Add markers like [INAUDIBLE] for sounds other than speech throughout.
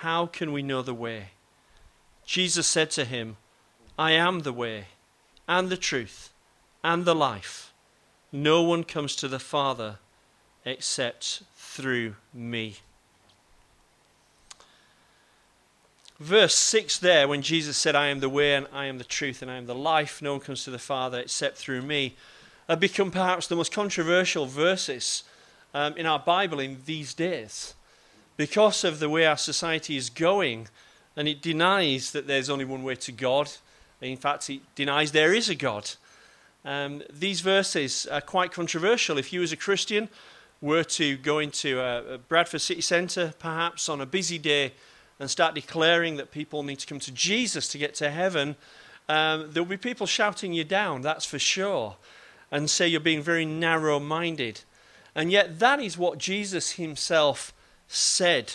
How can we know the way? Jesus said to him, I am the way, and the truth, and the life. No one comes to the Father except through me. Verse 6 there, when Jesus said, I am the way, and I am the truth, and I am the life, no one comes to the Father except through me, have become perhaps the most controversial verses um, in our Bible in these days because of the way our society is going, and it denies that there's only one way to God. In fact, it denies there is a God. Um, these verses are quite controversial. If you, as a Christian, were to go into a, a Bradford city centre, perhaps on a busy day, and start declaring that people need to come to Jesus to get to heaven, um, there'll be people shouting you down, that's for sure, and say you're being very narrow minded. And yet, that is what Jesus himself said.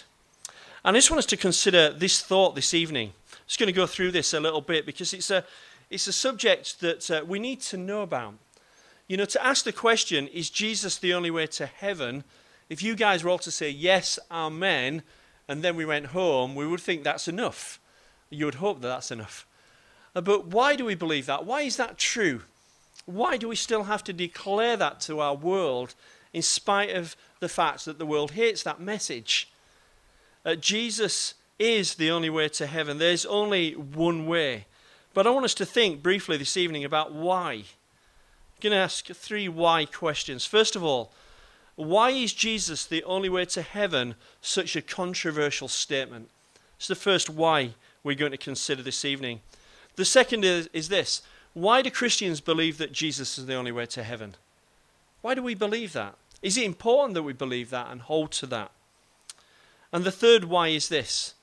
And I just want us to consider this thought this evening. I'm just going to go through this a little bit because it's a, it's a subject that uh, we need to know about. You know, to ask the question, is Jesus the only way to heaven? If you guys were all to say yes, amen, and then we went home, we would think that's enough. You would hope that that's enough. Uh, but why do we believe that? Why is that true? Why do we still have to declare that to our world in spite of the fact that the world hates that message. Uh, Jesus is the only way to heaven. There's only one way. But I want us to think briefly this evening about why. I'm going to ask three why questions. First of all, why is Jesus the only way to heaven such a controversial statement? It's the first why we're going to consider this evening. The second is, is this why do Christians believe that Jesus is the only way to heaven? Why do we believe that? Is it important that we believe that and hold to that? And the third why is this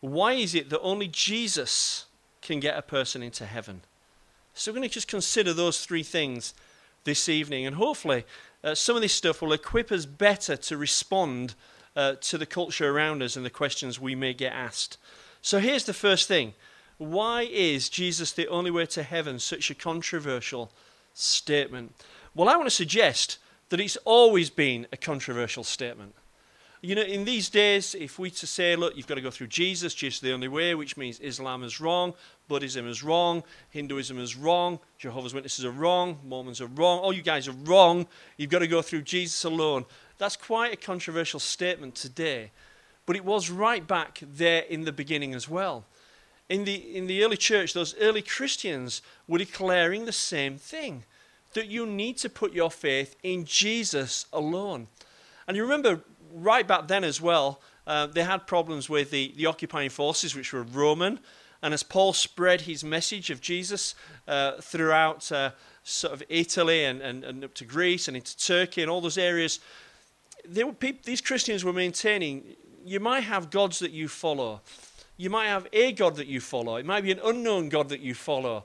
why is it that only Jesus can get a person into heaven? So we're going to just consider those three things this evening, and hopefully, uh, some of this stuff will equip us better to respond uh, to the culture around us and the questions we may get asked. So here's the first thing why is Jesus the only way to heaven such a controversial statement? Well, I want to suggest that it's always been a controversial statement. You know, in these days, if we to say, look, you've got to go through Jesus, Jesus is the only way, which means Islam is wrong, Buddhism is wrong, Hinduism is wrong, Jehovah's Witnesses are wrong, Mormons are wrong, all you guys are wrong, you've got to go through Jesus alone. That's quite a controversial statement today. But it was right back there in the beginning as well. In the, in the early church, those early Christians were declaring the same thing that you need to put your faith in Jesus alone. And you remember right back then as well, uh, they had problems with the, the occupying forces, which were Roman. And as Paul spread his message of Jesus uh, throughout uh, sort of Italy and, and, and up to Greece and into Turkey and all those areas, were these Christians were maintaining you might have gods that you follow. You might have a God that you follow. It might be an unknown God that you follow.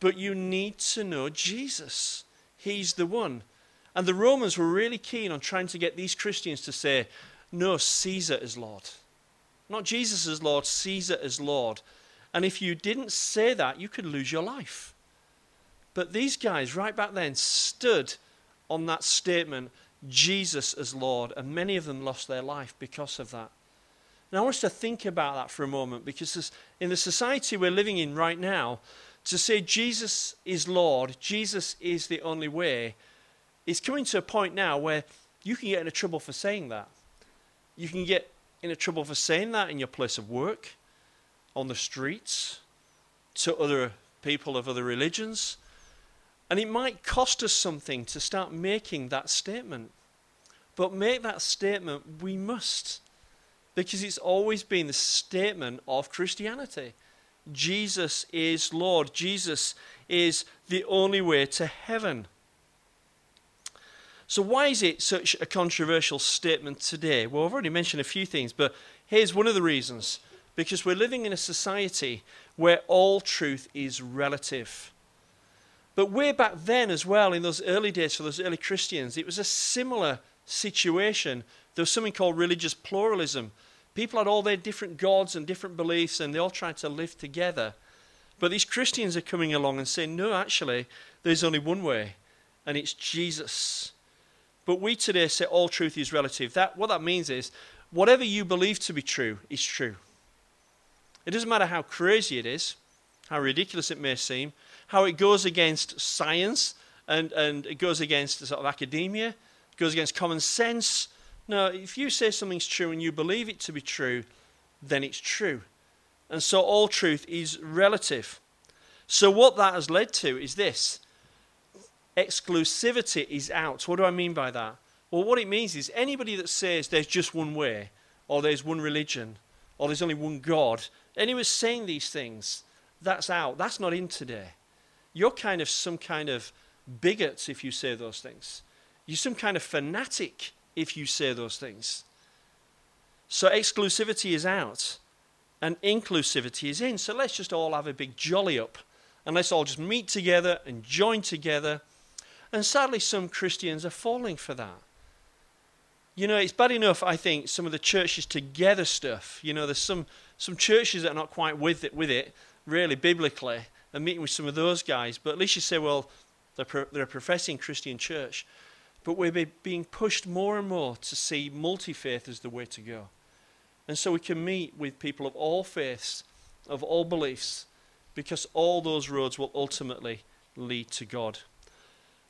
But you need to know Jesus. He's the one. And the Romans were really keen on trying to get these Christians to say, no, Caesar is Lord. Not Jesus is Lord, Caesar is Lord. And if you didn't say that, you could lose your life. But these guys, right back then, stood on that statement, Jesus as Lord. And many of them lost their life because of that. And I want us to think about that for a moment because in the society we're living in right now, to say Jesus is Lord, Jesus is the only way, is coming to a point now where you can get into trouble for saying that. You can get into trouble for saying that in your place of work, on the streets, to other people of other religions. And it might cost us something to start making that statement. But make that statement, we must. Because it's always been the statement of Christianity. Jesus is Lord. Jesus is the only way to heaven. So, why is it such a controversial statement today? Well, I've already mentioned a few things, but here's one of the reasons because we're living in a society where all truth is relative. But way back then, as well, in those early days for those early Christians, it was a similar situation. There was something called religious pluralism. People had all their different gods and different beliefs, and they all tried to live together. But these Christians are coming along and saying, no, actually, there's only one way, and it's Jesus. But we today say all truth is relative. That, what that means is, whatever you believe to be true is true. It doesn't matter how crazy it is, how ridiculous it may seem, how it goes against science and, and it goes against sort of academia, it goes against common sense. No, if you say something's true and you believe it to be true, then it's true. And so all truth is relative. So what that has led to is this exclusivity is out. What do I mean by that? Well, what it means is anybody that says there's just one way, or there's one religion, or there's only one God, anyone saying these things, that's out. That's not in today. You're kind of some kind of bigot if you say those things. You're some kind of fanatic if you say those things. So exclusivity is out and inclusivity is in. So let's just all have a big jolly up and let's all just meet together and join together. And sadly, some Christians are falling for that. You know, it's bad enough, I think, some of the churches together stuff. You know, there's some, some churches that are not quite with it, with it, really, biblically, and meeting with some of those guys. But at least you say, well, they're, pro- they're a professing Christian church. But we're being pushed more and more to see multi faith as the way to go. And so we can meet with people of all faiths, of all beliefs, because all those roads will ultimately lead to God.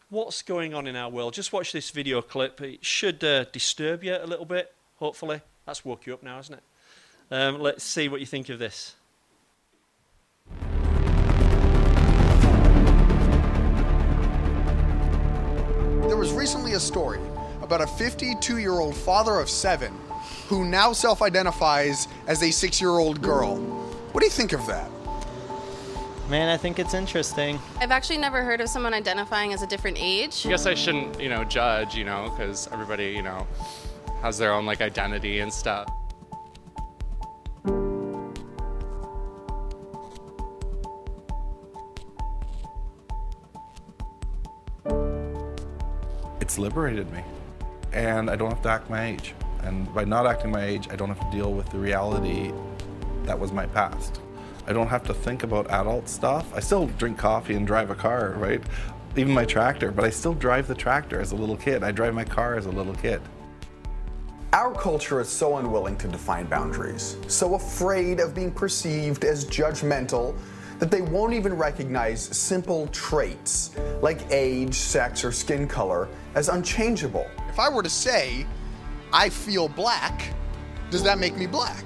What's going on in our world? Just watch this video clip. It should uh, disturb you a little bit, hopefully. That's woke you up now, isn't it? Um, let's see what you think of this. There was recently a story about a 52 year old father of seven who now self identifies as a six year old girl. What do you think of that? Man, I think it's interesting. I've actually never heard of someone identifying as a different age. I guess I shouldn't, you know, judge, you know, because everybody, you know, has their own like identity and stuff. It's liberated me, and I don't have to act my age. And by not acting my age, I don't have to deal with the reality that was my past. I don't have to think about adult stuff. I still drink coffee and drive a car, right? Even my tractor, but I still drive the tractor as a little kid. I drive my car as a little kid. Our culture is so unwilling to define boundaries, so afraid of being perceived as judgmental that they won't even recognize simple traits like age, sex, or skin color as unchangeable. If I were to say, I feel black, does that make me black?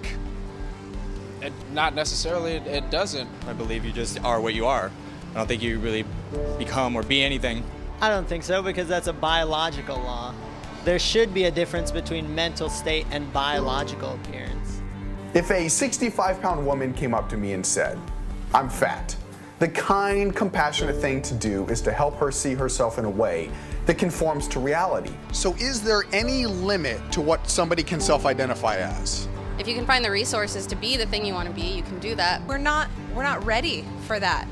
It, not necessarily, it, it doesn't. I believe you just are what you are. I don't think you really become or be anything. I don't think so because that's a biological law. There should be a difference between mental state and biological appearance. If a 65 pound woman came up to me and said, I'm fat, the kind, compassionate thing to do is to help her see herself in a way that conforms to reality. So, is there any limit to what somebody can self identify as? If you can find the resources to be the thing you want to be, you can do that. We're not we're not ready for that.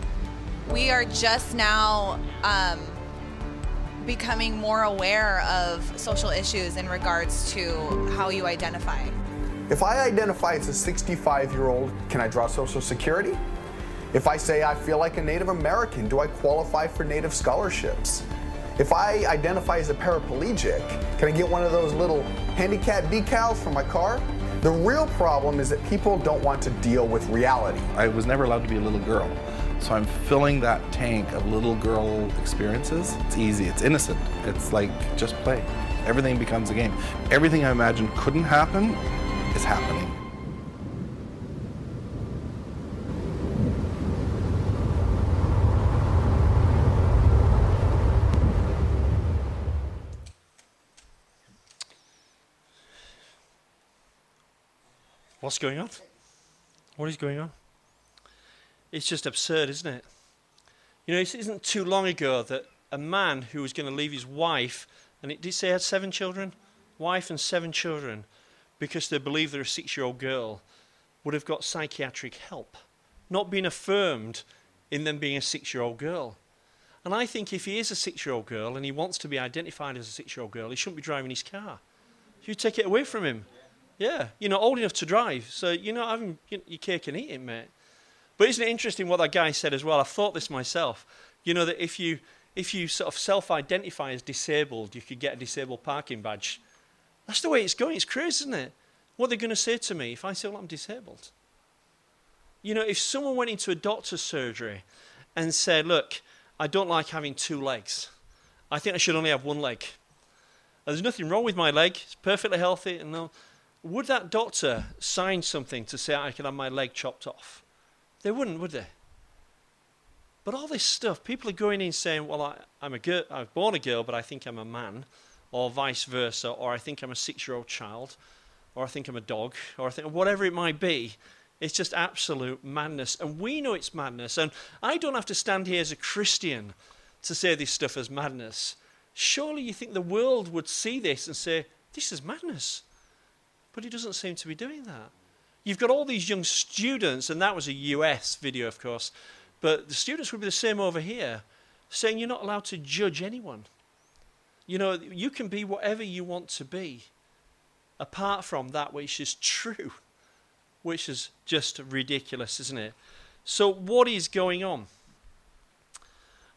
We are just now um, becoming more aware of social issues in regards to how you identify. If I identify as a 65 year old, can I draw Social Security? If I say I feel like a Native American, do I qualify for Native scholarships? If I identify as a paraplegic, can I get one of those little handicap decals for my car? The real problem is that people don't want to deal with reality. I was never allowed to be a little girl. So I'm filling that tank of little girl experiences. It's easy, it's innocent. It's like just play. Everything becomes a game. Everything I imagined couldn't happen is happening. What's going on? What is going on? It's just absurd, isn't it? You know, it isn't too long ago that a man who was going to leave his wife And it did say he had seven children, wife and seven children, because they believe they're a six year old girl, would have got psychiatric help, not being affirmed in them being a six year old girl. And I think if he is a six year old girl and he wants to be identified as a six year old girl, he shouldn't be driving his car. You take it away from him. Yeah, you're not old enough to drive, so you're not having your cake and eating, mate. But isn't it interesting what that guy said as well? I've thought this myself. You know that if you if you sort of self-identify as disabled, you could get a disabled parking badge. That's the way it's going. It's crazy, isn't it? What are they going to say to me if I say, well, I'm disabled? You know, if someone went into a doctor's surgery and said, look, I don't like having two legs. I think I should only have one leg. There's nothing wrong with my leg. It's perfectly healthy. And no, would that doctor sign something to say I can have my leg chopped off? They wouldn't, would they? But all this stuff, people are going in saying, well, I, am a girl, I was born a girl, but I think I'm a man, or vice versa, or I think I'm a six year old child, or I think I'm a dog, or I think whatever it might be. It's just absolute madness. And we know it's madness. And I don't have to stand here as a Christian to say this stuff as madness. Surely you think the world would see this and say, this is madness. But he doesn't seem to be doing that. You've got all these young students, and that was a US video, of course, but the students would be the same over here, saying you're not allowed to judge anyone. You know, you can be whatever you want to be, apart from that which is true, [LAUGHS] which is just ridiculous, isn't it? So, what is going on?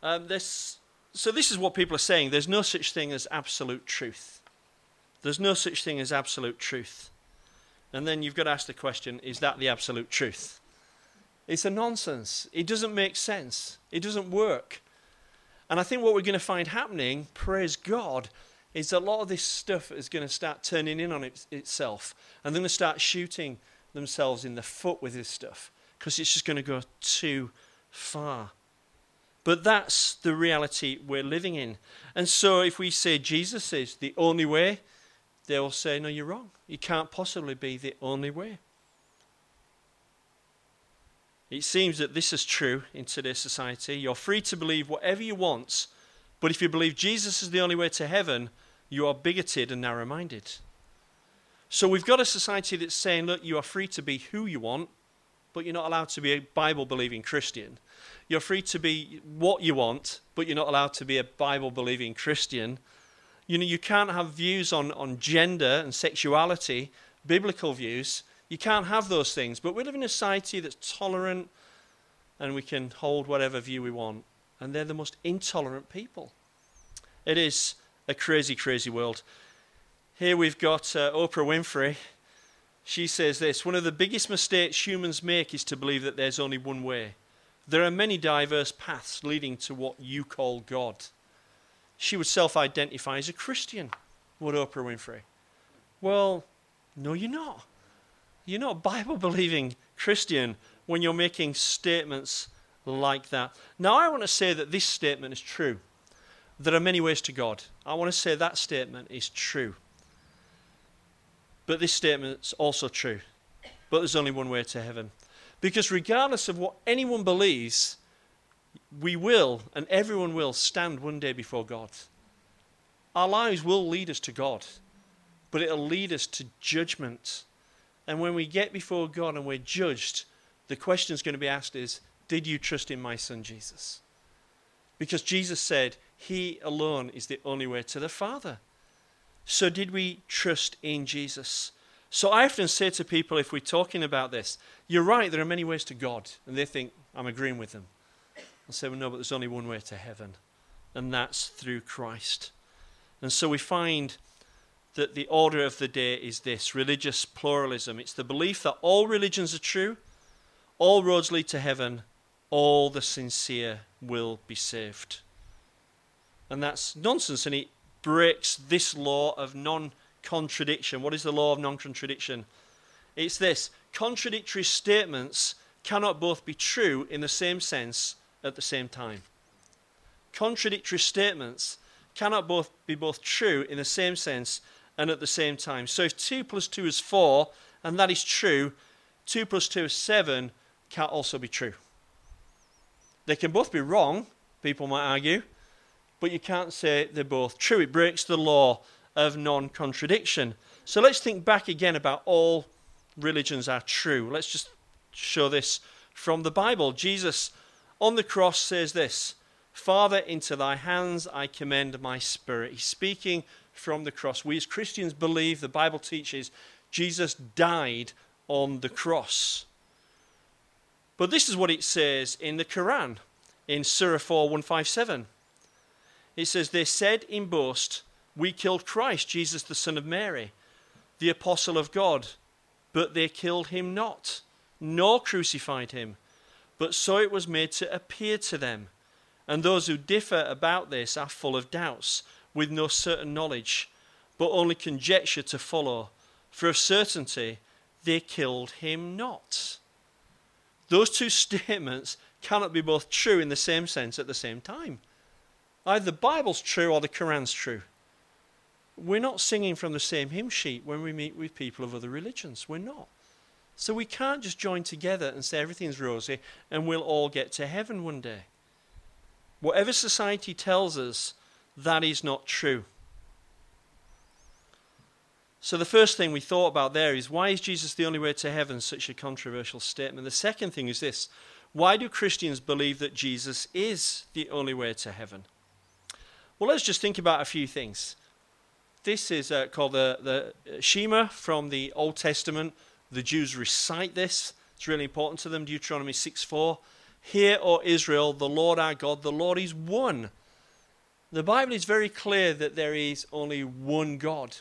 Um, this, so, this is what people are saying there's no such thing as absolute truth. There's no such thing as absolute truth. And then you've got to ask the question is that the absolute truth? It's a nonsense. It doesn't make sense. It doesn't work. And I think what we're going to find happening, praise God, is a lot of this stuff is going to start turning in on it, itself. And they're going to start shooting themselves in the foot with this stuff because it's just going to go too far. But that's the reality we're living in. And so if we say Jesus is the only way, they will say, no, you're wrong. It can't possibly be the only way. It seems that this is true in today's society. You're free to believe whatever you want, but if you believe Jesus is the only way to heaven, you are bigoted and narrow minded. So we've got a society that's saying, look, you are free to be who you want, but you're not allowed to be a Bible believing Christian. You're free to be what you want, but you're not allowed to be a Bible believing Christian. You know, you can't have views on, on gender and sexuality, biblical views, you can't have those things. But we live in a society that's tolerant and we can hold whatever view we want. And they're the most intolerant people. It is a crazy, crazy world. Here we've got uh, Oprah Winfrey. She says this One of the biggest mistakes humans make is to believe that there's only one way. There are many diverse paths leading to what you call God. She would self identify as a Christian, would Oprah Winfrey. Well, no, you're not. You're not a Bible believing Christian when you're making statements like that. Now, I want to say that this statement is true. There are many ways to God. I want to say that statement is true. But this statement is also true. But there's only one way to heaven. Because regardless of what anyone believes, we will, and everyone will, stand one day before God. Our lives will lead us to God, but it'll lead us to judgment. And when we get before God and we're judged, the question going to be asked is, did you trust in my son Jesus? Because Jesus said, he alone is the only way to the Father. So did we trust in Jesus? So I often say to people, if we're talking about this, you're right, there are many ways to God. And they think, I'm agreeing with them. I say, well, no, but there's only one way to heaven, and that's through Christ. And so we find that the order of the day is this religious pluralism. It's the belief that all religions are true, all roads lead to heaven, all the sincere will be saved. And that's nonsense, and it breaks this law of non contradiction. What is the law of non contradiction? It's this contradictory statements cannot both be true in the same sense at the same time. Contradictory statements cannot both be both true in the same sense and at the same time. So if 2 plus 2 is 4, and that is true, 2 plus 2 is 7 can also be true. They can both be wrong, people might argue, but you can't say they're both true. It breaks the law of non contradiction. So let's think back again about all religions are true. Let's just show this from the Bible. Jesus on the cross says this Father, into thy hands I commend my spirit. He's speaking from the cross. We as Christians believe, the Bible teaches, Jesus died on the cross. But this is what it says in the Quran, in Surah 4 157. It says, They said in boast, We killed Christ, Jesus the Son of Mary, the apostle of God, but they killed him not, nor crucified him, but so it was made to appear to them. And those who differ about this are full of doubts, with no certain knowledge, but only conjecture to follow. For of certainty, they killed him not. Those two [LAUGHS] statements cannot be both true in the same sense at the same time. Either the Bible's true or the Quran's true. We're not singing from the same hymn sheet when we meet with people of other religions. We're not. So we can't just join together and say everything's rosy and we'll all get to heaven one day. Whatever society tells us, that is not true. So, the first thing we thought about there is why is Jesus the only way to heaven? Such a controversial statement. The second thing is this why do Christians believe that Jesus is the only way to heaven? Well, let's just think about a few things. This is uh, called the, the Shema from the Old Testament. The Jews recite this, it's really important to them. Deuteronomy 6 4. Hear, O Israel, the Lord our God, the Lord is one. The Bible is very clear that there is only one God.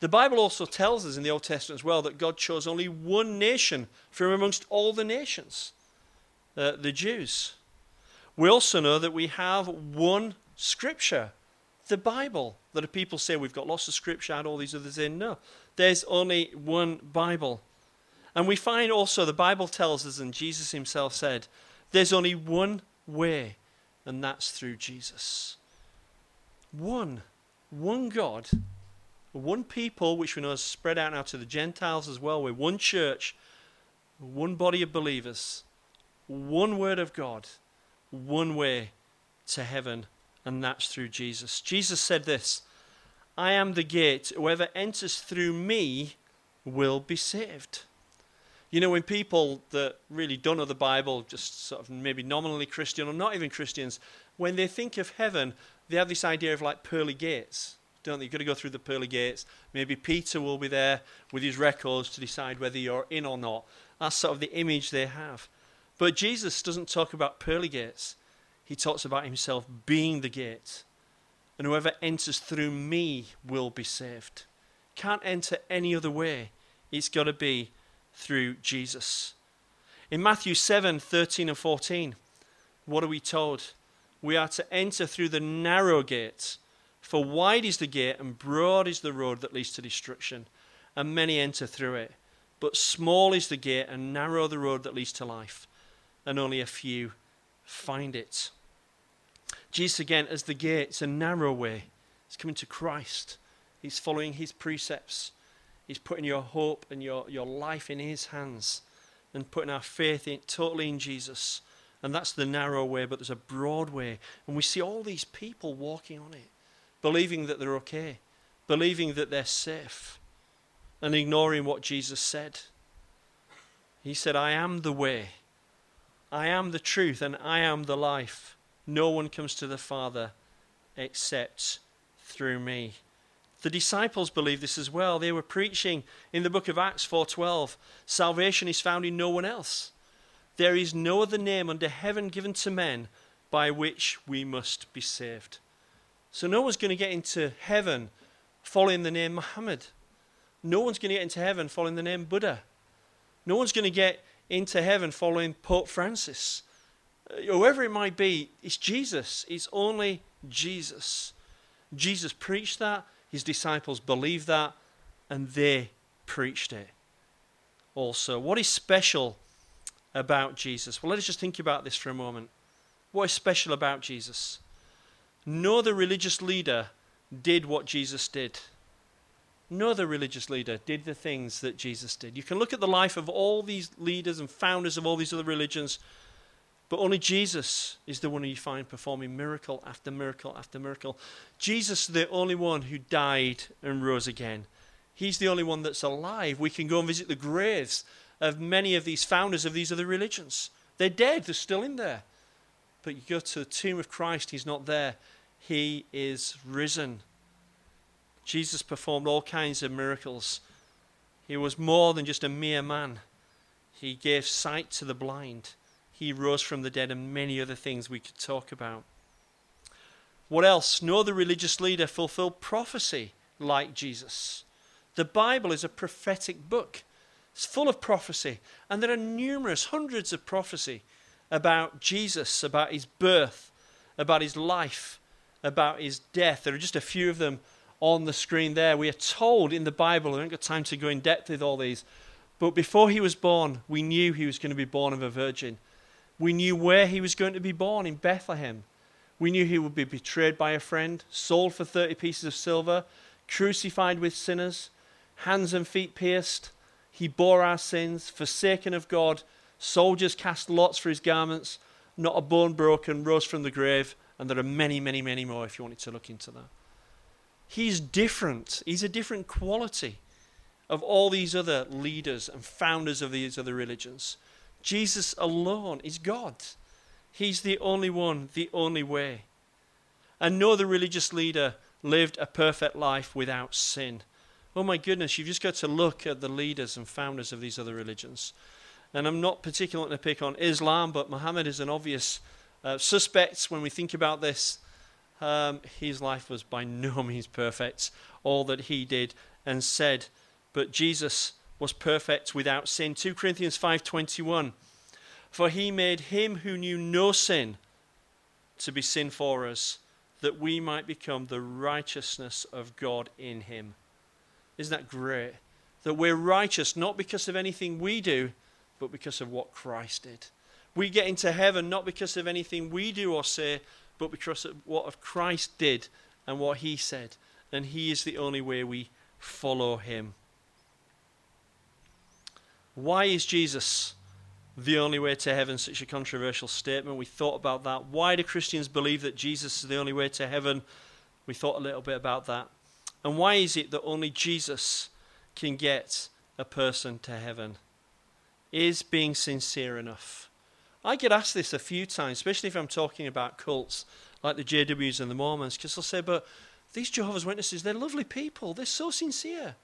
The Bible also tells us in the Old Testament as well that God chose only one nation from amongst all the nations, uh, the Jews. We also know that we have one scripture, the Bible. That people say we've got lots of scripture, add all these others in. No, there's only one Bible. And we find also the Bible tells us, and Jesus himself said, there's only one way, and that's through Jesus. One, one God one people, which we know is spread out now to the Gentiles as well. We're one church, one body of believers, one word of God, one way to heaven, and that's through Jesus. Jesus said this I am the gate. Whoever enters through me will be saved. You know, when people that really don't know the Bible, just sort of maybe nominally Christian or not even Christians, when they think of heaven, they have this idea of like pearly gates don't they? You've got to go through the pearly gates. Maybe Peter will be there with his records to decide whether you're in or not. That's sort of the image they have. But Jesus doesn't talk about pearly gates. He talks about himself being the gate. And whoever enters through me will be saved. Can't enter any other way. It's got to be through Jesus. In Matthew 7 13 and 14, what are we told? We are to enter through the narrow gate. For wide is the gate and broad is the road that leads to destruction, and many enter through it. But small is the gate and narrow the road that leads to life, and only a few find it. Jesus, again, as the gate, it's a narrow way. He's coming to Christ, He's following His precepts. He's putting your hope and your, your life in His hands and putting our faith in, totally in Jesus. And that's the narrow way, but there's a broad way. And we see all these people walking on it believing that they're okay, believing that they're safe, and ignoring what Jesus said. He said, I am the way, I am the truth, and I am the life. No one comes to the Father except through me. The disciples believed this as well. They were preaching in the book of Acts 4:12, salvation is found in no one else. There is no other name under heaven given to men by which we must be saved. So no one's going to get into heaven following the name Muhammad. No one's going to get into heaven following the name Buddha. No one's going to get into heaven following Pope Francis. Uh, whoever it might be, it's Jesus. It's only Jesus. Jesus preached that, his disciples believed that, and they preached it also. What is special about Jesus? Well, let us just think about this for a moment. What is special about Jesus? No other religious leader did what Jesus did. No other religious leader did the things that Jesus did. You can look at the life of all these leaders and founders of all these other religions, But only Jesus is the one you find performing miracle after miracle after miracle. Jesus the only one who died and rose again. He's the only one that's alive. We can go and visit the graves of many of these founders of these other religions. They're dead, they're still in there. But you go to the tomb of Christ, he's not there. He is risen. Jesus performed all kinds of miracles. He was more than just a mere man. He gave sight to the blind. He rose from the dead, and many other things we could talk about. What else? No the religious leader fulfilled prophecy like Jesus. The Bible is a prophetic book. It's full of prophecy, and there are numerous, hundreds of prophecy about Jesus, about his birth, about his life, about his death. There are just a few of them on the screen there. We are told in the Bible, I haven't got time to go in depth with all these, but before he was born, we knew he was going to be born of a virgin. We knew where he was going to be born in Bethlehem. We knew he would be betrayed by a friend, sold for 30 pieces of silver, crucified with sinners, hands and feet pierced. He bore our sins, forsaken of God. Soldiers cast lots for his garments, not a bone broken, rose from the grave. And there are many, many, many more if you wanted to look into that. He's different. He's a different quality of all these other leaders and founders of these other religions. Jesus alone is God. He's the only one, the only way. And no other religious leader lived a perfect life without sin. Oh my goodness, you've just got to look at the leaders and founders of these other religions. And I'm not particularly going to pick on Islam, but Muhammad is an obvious uh, suspect when we think about this. Um, his life was by no means perfect, all that he did and said. But Jesus was perfect without sin. 2 Corinthians 5:21 For he made him who knew no sin to be sin for us that we might become the righteousness of God in him. Isn't that great? That we're righteous not because of anything we do, but because of what Christ did. We get into heaven not because of anything we do or say, but because of what Christ did and what he said. And he is the only way we follow him. Why is Jesus the only way to heaven? Such a controversial statement. We thought about that. Why do Christians believe that Jesus is the only way to heaven? We thought a little bit about that. And why is it that only Jesus can get a person to heaven? Is being sincere enough? I get asked this a few times, especially if I'm talking about cults like the JWs and the Mormons, because they'll say, but these Jehovah's Witnesses, they're lovely people. They're so sincere.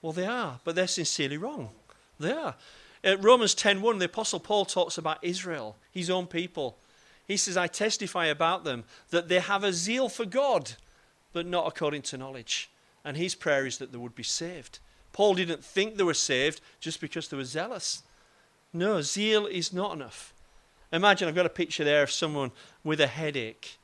Well, they are, but they're sincerely wrong. They are. At Romans 10.1, the Apostle Paul talks about Israel, his own people. He says, I testify about them that they have a zeal for God, but not according to knowledge. And his prayer is that they would be saved. Paul didn't think they were saved just because they were zealous. No, zeal is not enough. Imagine, I've got a picture there of someone with a headache.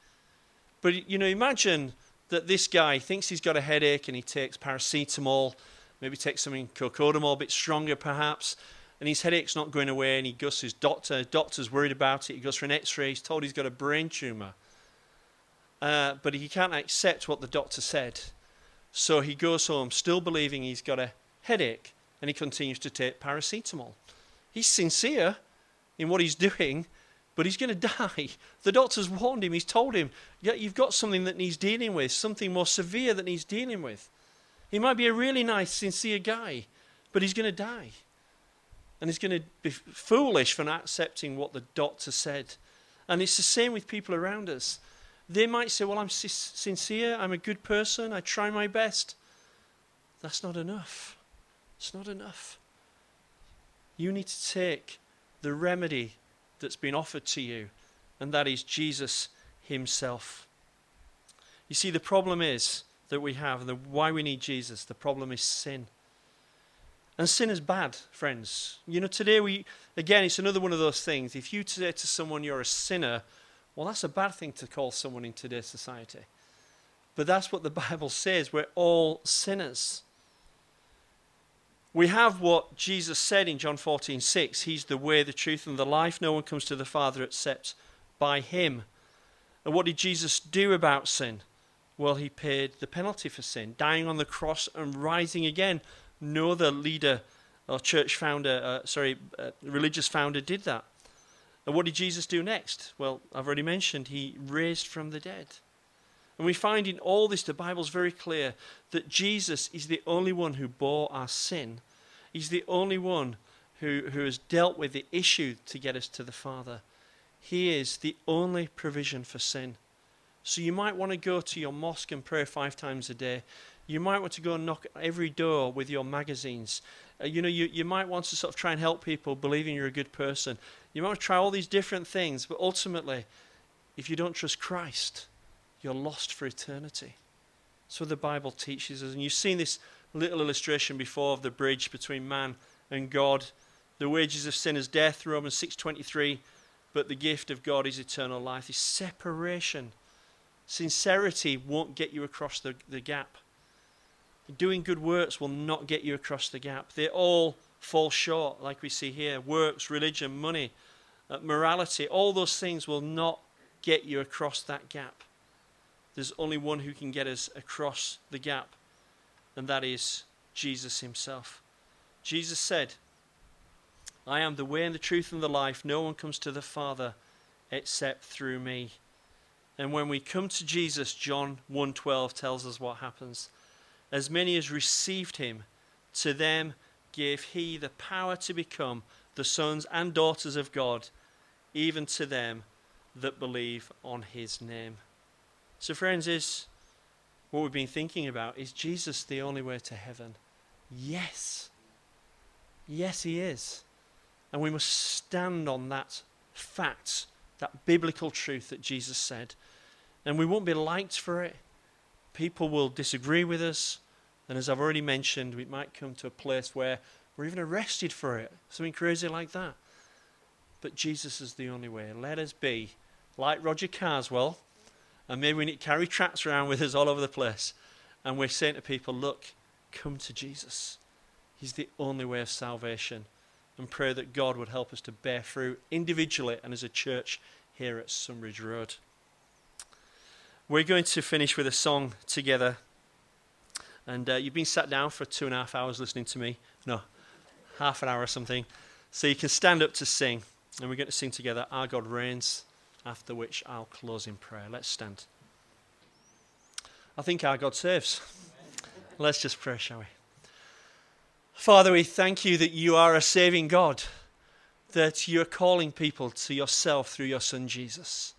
But, you know, imagine that this guy thinks he's got a headache and he takes paracetamol maybe take something cocodamol, a bit stronger perhaps, and his headache's not going away, and he goes to his doctor. Doctor's worried about it. He goes for an X-ray. He's told he's got a brain tumor, uh, but he can't accept what the doctor said. So he goes home, still believing he's got a headache, and he continues to take paracetamol. He's sincere in what he's doing, but he's going [LAUGHS] to die. The doctor's warned him. He's told him, yeah, you've got something that needs dealing with, something more severe that needs dealing with. He might be a really nice, sincere guy, but he's going to die. And he's going to be foolish for not accepting what the doctor said. And it's the same with people around us. They might say, Well, I'm sincere, I'm a good person, I try my best. That's not enough. It's not enough. You need to take the remedy that's been offered to you, and that is Jesus Himself. You see, the problem is that we have and the, why we need Jesus. The problem is sin. And sin is bad, friends. You know, today we, again, it's another one of those things. If you say to someone you're a sinner, well, that's a bad thing to call someone in today's society. But that's what the [LAUGHS] Bible says. We're all sinners. We have what Jesus said in John 14, 6. He's the way, the truth, and the life. No one comes to the Father except by him. And what did Jesus do about sin? Well, he paid the penalty for sin, dying on the cross and rising again. No other leader or church founder, uh, sorry, uh, religious founder did that. And what did Jesus do next? Well, I've already mentioned he raised from the dead. And we find in all this, the Bible's very clear that Jesus is the only one who bore our sin. He's the only one who, who has dealt with the issue to get us to the Father. He is the only provision for sin. So you might want to go to your mosque and pray five times a day. You might want to go and knock every door with your magazines. Uh, you know, you, you might want to sort of try and help people believing you're a good person. You might want to try all these different things, but ultimately, if you don't trust Christ, you're lost for eternity. So the Bible teaches us. And you've seen this little illustration before of the bridge between man and God. The wages of sin is death, Romans 6.23, but the gift of God is eternal life. This separation. Sincerity won't get you across the, the gap. Doing good works will not get you across the gap. They all fall short, like we see here. Works, religion, money, uh, morality, all those things will not get you across that gap. There's only one who can get us across the gap, and that is Jesus himself. Jesus said, I am the way and the truth and the life. No one comes to the Father except through me. And when we come to Jesus, John 1:12 tells us what happens. As many as received him, to them gave he the power to become the sons and daughters of God, even to them that believe on his name. So, friends, is what we've been thinking about is Jesus the only way to heaven? Yes. Yes, he is. And we must stand on that fact, that biblical truth that Jesus said. And we won't be liked for it. People will disagree with us. And as I've already mentioned, we might come to a place where we're even arrested for it. Something crazy like that. But Jesus is the only way. Let us be like Roger Carswell and maybe we need to carry tracts around with us all over the place. And we're saying to people, look, come to Jesus. He's the only way of salvation. And pray that God would help us to bear fruit individually and as a church here at Sunbridge Road. We're going to finish with a song together. And uh, you've been sat down for two and a half hours listening to me. No, half an hour or something. So you can stand up to sing. And we're going to sing together, Our God Reigns after which I'll close in prayer. Let's stand. I think our God saves. Let's just pray, shall we? Father, we thank you that you are a saving God, that you're calling people to yourself through your Son Jesus.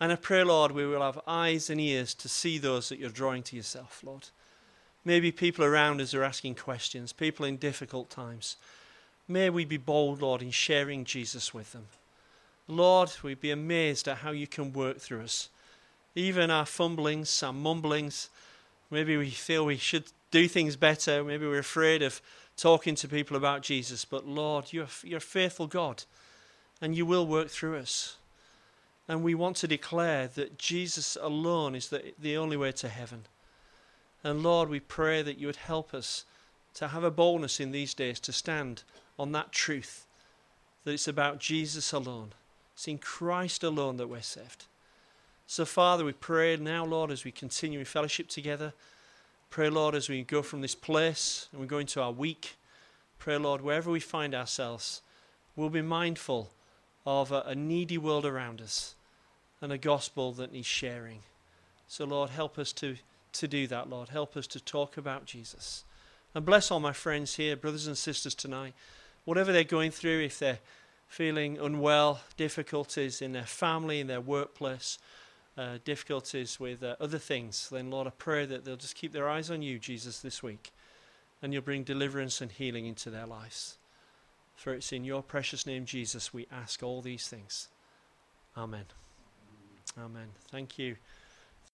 And I pray, Lord, we will have eyes and ears to see those that you're drawing to yourself, Lord. Maybe people around us are asking questions, people in difficult times. May we be bold, Lord, in sharing Jesus with them. Lord, we'd be amazed at how you can work through us. Even our fumblings, our mumblings, maybe we feel we should do things better, maybe we're afraid of talking to people about Jesus, but Lord, you're, you're a faithful God and you will work through us. And we want to declare that Jesus alone is the, the only way to heaven. And Lord, we pray that you would help us to have a boldness in these days to stand on that truth that it's about Jesus alone it's in Christ alone that we're saved. So, Father, we pray now, Lord, as we continue in fellowship together. Pray, Lord, as we go from this place and we go into our week. Pray, Lord, wherever we find ourselves, we'll be mindful of a, a needy world around us and a gospel that needs sharing. So, Lord, help us to, to do that, Lord. Help us to talk about Jesus. And bless all my friends here, brothers and sisters tonight. Whatever they're going through, if they're feeling unwell, difficulties in their family, in their workplace, uh, difficulties with uh, other things, then Lord, I pray that they'll just keep their eyes on you, Jesus, this week, and you'll bring deliverance and healing into their lives. For it's in your precious name, Jesus, we ask all these things. Amen. Amen. Thank you.